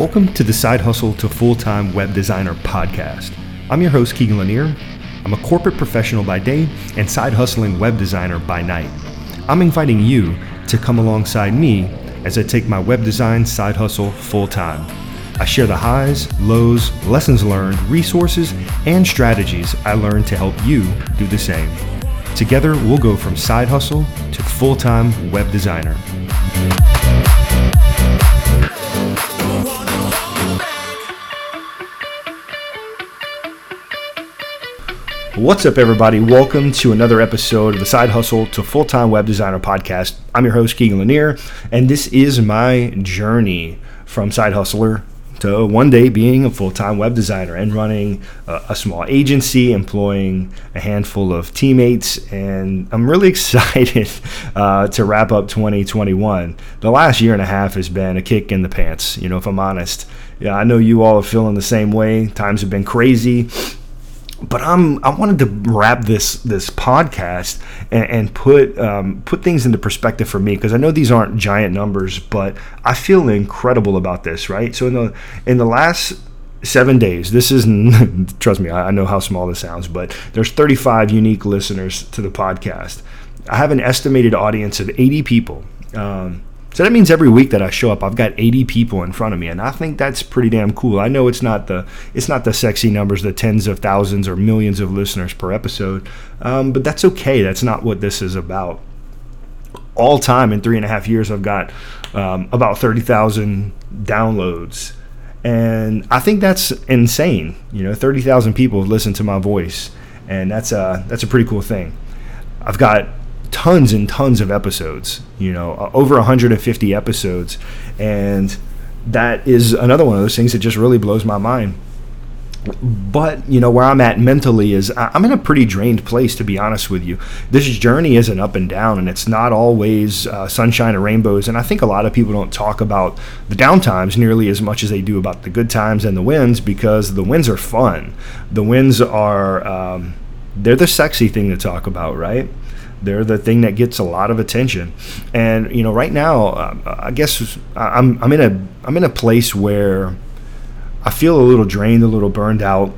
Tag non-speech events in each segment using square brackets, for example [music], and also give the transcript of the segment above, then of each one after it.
Welcome to the Side Hustle to Full Time Web Designer podcast. I'm your host, Keegan Lanier. I'm a corporate professional by day and side hustling web designer by night. I'm inviting you to come alongside me as I take my web design side hustle full time. I share the highs, lows, lessons learned, resources, and strategies I learned to help you do the same. Together, we'll go from side hustle to full time web designer. What's up, everybody? Welcome to another episode of the Side Hustle to Full Time Web Designer podcast. I'm your host, Keegan Lanier, and this is my journey from side hustler to one day being a full time web designer and running a, a, small agency, employing a handful of teammates. And I'm really [laughs] excited uh, to wrap up 2021. The last year and a half has been a kick in the pants, you know, if I'm honest. Yeah, I know you all are feeling the same way. Times have been crazy but I'm I wanted to wrap this this podcast and, and put um, put things into perspective for me because I know these aren't giant numbers, but I feel incredible about this. Right, so in the in the last seven days, this is [laughs] trust me, I, know how small this sounds, but there's 35 unique listeners to the podcast. I have an estimated audience of 80 people. Um, so that means every week that I show up, I've got 80 people in front of me, and I think that's pretty damn cool. I know it's not the it's not the sexy numbers, the tens of thousands or millions of listeners per episode, um, but that's okay. That's not what this is about. All time in three and a half years, I've got um, about 30,000 downloads, and I think that's insane. You know, 30,000 people listen to my voice, and that's a that's a pretty cool thing. I've got tons and tons of episodes, you know, uh, over 150 episodes. And that is another one of those things that just really blows my mind. But, you know, where I'm at mentally is I'm in a pretty drained place, to be honest with you. This journey isn't up and down, and it's not always uh, sunshine and rainbows. And I think a lot of people don't talk about the downtimes nearly as much as they do about the good times and the wins because the wins are fun. The wins are, um, they're the sexy thing to talk about, right? They're the thing that gets a lot of attention, and you know, right now, uh, I guess I'm I'm in a I'm in a place where I feel a little drained, a little burned out,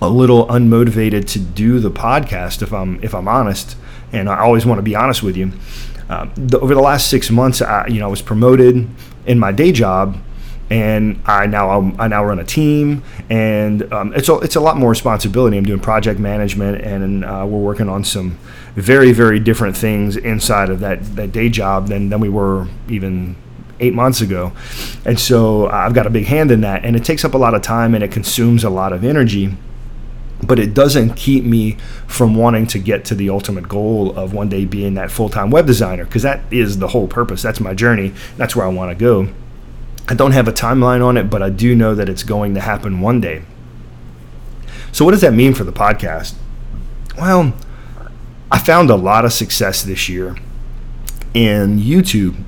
a little unmotivated to do the podcast. If I'm if I'm honest, and I always want to be honest with you. Uh, the, over the last six months, I, you know, I was promoted in my day job and I now I now run a team, and um, it's a, it's a lot more responsibility. I'm doing project management, and uh, we're working on some very very different things inside of that that day job than than we were even eight months ago, and so I've got a big hand in that, and it takes up a lot of time and it consumes a lot of energy. But it doesn't keep me from wanting to get to the ultimate goal of one day being that full time web designer, because that is the whole purpose. That's my journey. That's where I want to go. I don't have a timeline on it, but I do know that it's going to happen one day. So, what does that mean for the podcast? Well, I found a lot of success this year in YouTube.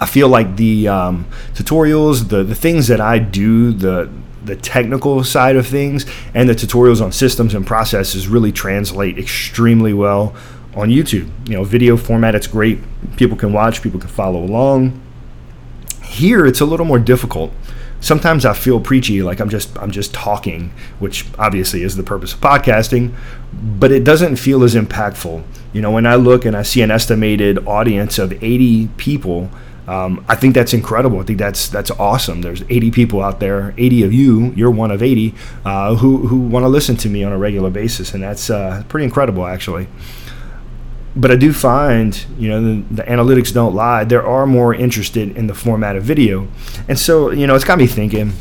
I feel like the um, tutorials, the, the things that I do, the the technical side of things, and the tutorials on systems and processes really translate extremely well on YouTube. You know, video format, it's great. People can watch, people can follow along. Here, it's a little more difficult. Sometimes I feel preachy, like I'm just I'm just talking, which obviously is the purpose of podcasting, but it doesn't feel as impactful. You know, when I look and I see an estimated audience of 80 people, um, I think that's incredible. I think that's that's awesome. There's 80 people out there, 80 of you, you're one of 80, uh, who who want to listen to me on a regular basis, and that's uh, pretty incredible, actually but I do find, you know, the, the, analytics don't lie. There are more interested in the format of video, and so you know, it's got me thinking.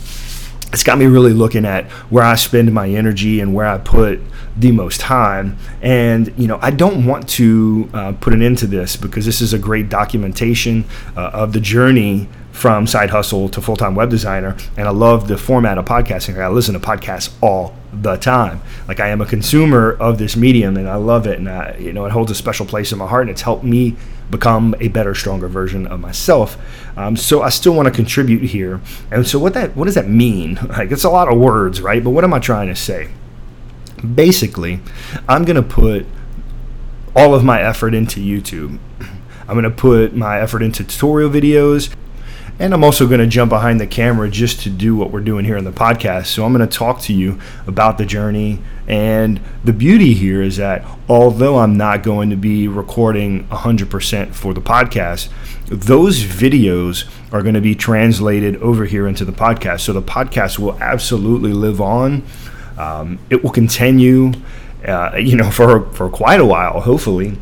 It's got me really looking at where I spend my energy and where I put the most time. And you know, I don't want to uh, put an end to this because this is a great documentation uh, of the journey from side hustle to full time web designer. And I love the format of podcasting. I listen to podcasts all the time. Like I am a consumer of this medium and I love it and I, you know it holds a special place in my heart and it's helped me become a better, stronger version of myself. Um, so I still want to contribute here. And so what that what does that mean? [laughs] Like it's a lot of words, right? But what am I trying to say? Basically, I'm gonna put all of my effort into YouTube. [clears throat] I'm gonna put my effort into tutorial videos And I'm also going to jump behind the camera just to do what we're doing here in the podcast. So I'm going to talk to you about the journey. And the beauty here is that although I'm not going to be recording 100% for the podcast, those videos are going to be translated over here into the podcast. So the podcast will absolutely live on. Um, it will continue, uh, you know, for for quite a while, hopefully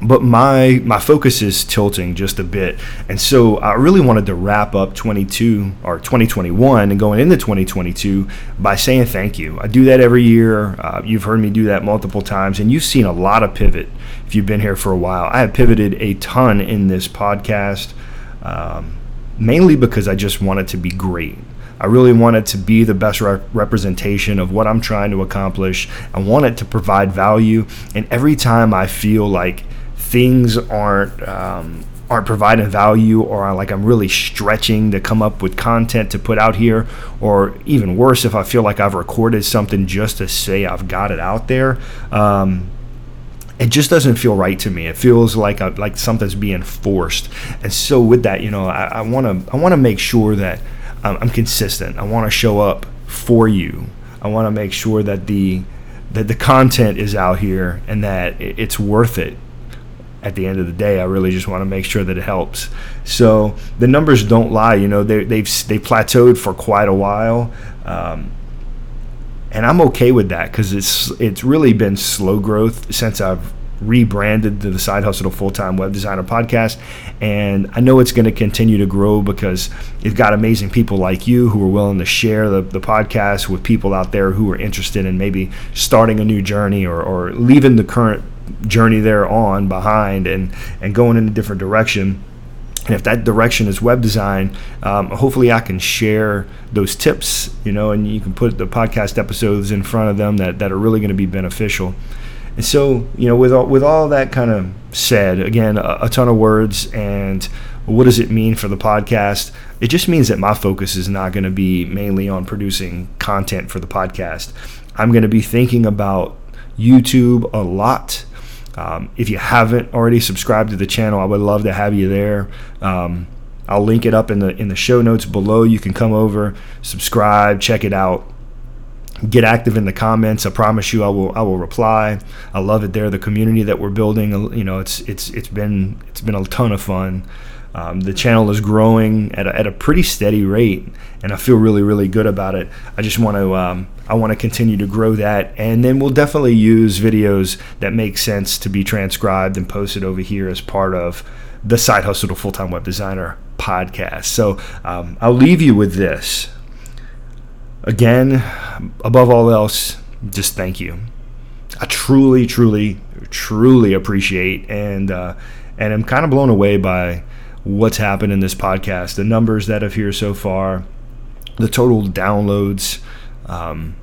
but my my focus is tilting just a bit and so i really wanted to wrap up 22 or 2021 and going into 2022 by saying thank you i do that every year uh, you've heard me do that multiple times and you've seen a lot of pivot if you've been here for a while i have pivoted a ton in this podcast um, mainly because i just want it to be great I really want it to be the best representation of what I'm trying to accomplish. I want it to provide value. And every time I feel like things aren't um, aren't providing value or like I'm really stretching to come up with content to put out here. Or even worse if I feel like I've recorded something just to say I've got it out there um, it just doesn't feel right to me. It feels like a, like something's being forced. And so with that you know I want to I want to make sure that I'm, I'm consistent. I want to show up for you. I want to make sure that the that the content is out here and that it's worth it at the end of the day, I really just want to make sure that it helps. So the numbers don't lie. You know, they, they've they plateaued for quite a while, um, and I'm okay with that because it's it's really been slow growth since I've rebranded to the Side Hustle to Full Time Web Designer podcast, and I know it's going to continue to grow because it's got amazing people like you who are willing to share the, the podcast with people out there who are interested in maybe starting a new journey or, or leaving the current journey they're on behind and and going in a different direction. And if that direction is web design um, hopefully i can share those tips you know and you can put the podcast episodes in front of them that, that are really going to be beneficial. And so you know with all, with all that kind of said again a, a ton of words and what does it mean for the podcast? It just means that my focus is not going to be mainly on producing content for the podcast. I'm going to be thinking about youtube a lot um, if you haven't already subscribed to the channel, I would love to have you there. Um, I'll link it up in the in the show notes below. You can come over, subscribe, check it out. Get active in the comments. I promise you, I will. I will reply. I love it there. The community that we're building, you know, it's it's it's been it's been a ton of fun. Um, the channel is growing at a, at a pretty steady rate, and I feel really, really good about it. I just want to um, I want to continue to grow that, and then we'll definitely use videos that make sense to be transcribed and posted over here as part of the Side Hustle to Full Time Web Designer podcast. So um, I'll leave you with this. Again, above all else, just thank you. I truly, truly, truly appreciate and uh, and I'm kind of blown away by what's happened in this podcast, the numbers that have here so far, the total downloads. Um,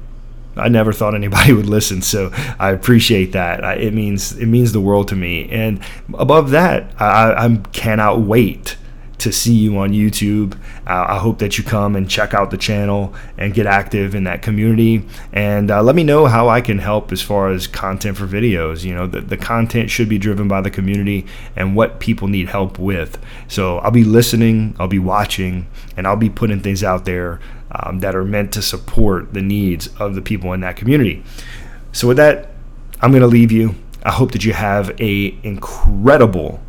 I never thought anybody [laughs] would listen, so I appreciate that. I, it means it means the world to me. And above that, I, I cannot wait to see you on YouTube. Uh, I hope that you come and check out the channel and get active in that community. And uh, let me know how I can help as far as content for videos. You know, the, the content should be driven by the community and what people need help with. So I'll be listening, I'll be watching, and I'll be putting things out there um, that are meant to support the needs of the people in that community. So with that, I'm going to leave you. I hope that you have a incredible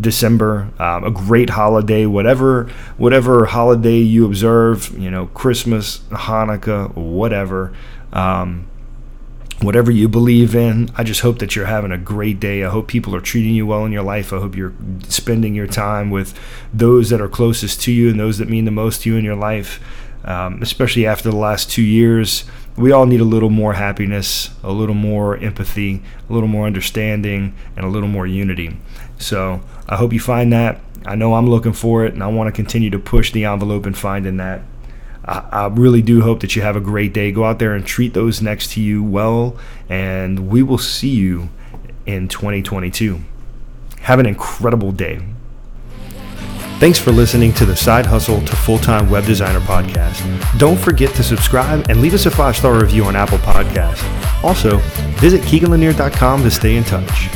December, um, a great holiday, whatever whatever holiday you observe, you know, Christmas, Hanukkah, whatever, um, whatever you believe in. I just hope that you're having a great day. I hope people are treating you well in your life. I hope you're spending your time with those that are closest to you and those that mean the most to you in your life. Um, especially after the last two years, we all need a little more happiness, a little more empathy, a little more understanding, and a little more unity. So I hope you find that. I know I'm looking for it, and I want to continue to push the envelope in finding that. I really do hope that you have a great day. Go out there and treat those next to you well, and we will see you in 2022. Have an incredible day. Thanks for listening to the Side Hustle to Full Time Web Designer podcast. Don't forget to subscribe and leave us a five star review on Apple Podcasts. Also, visit KeeganLanier.com to stay in touch.